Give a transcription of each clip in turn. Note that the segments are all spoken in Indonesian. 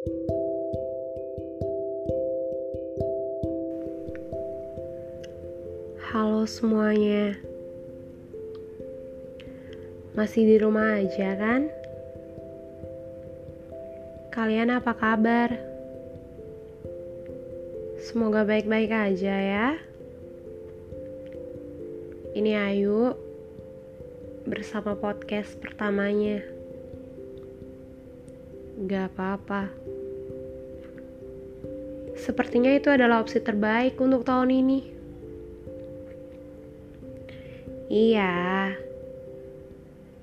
Halo semuanya Masih di rumah aja kan? Kalian apa kabar? Semoga baik-baik aja ya Ini Ayu Bersama podcast pertamanya Gak apa-apa Sepertinya itu adalah opsi terbaik untuk tahun ini. Iya,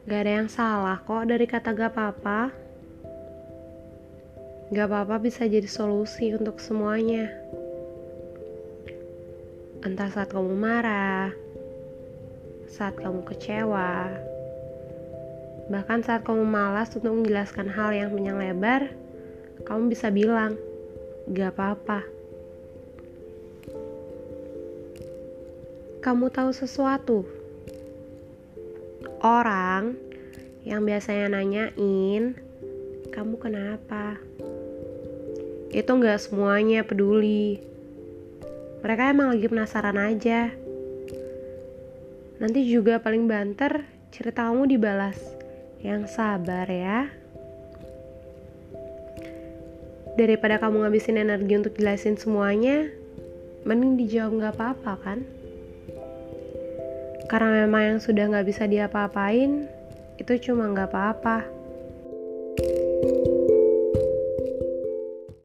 gak ada yang salah kok dari kata gak apa-apa. Gak apa-apa bisa jadi solusi untuk semuanya. Entah saat kamu marah, saat kamu kecewa, bahkan saat kamu malas untuk menjelaskan hal yang panjang lebar, kamu bisa bilang, gak apa-apa. Kamu tahu sesuatu? orang yang biasanya nanyain kamu kenapa itu nggak semuanya peduli mereka emang lagi penasaran aja nanti juga paling banter cerita kamu dibalas yang sabar ya daripada kamu ngabisin energi untuk jelasin semuanya mending dijawab nggak apa-apa kan karena memang yang sudah nggak bisa diapa-apain, itu cuma nggak apa-apa.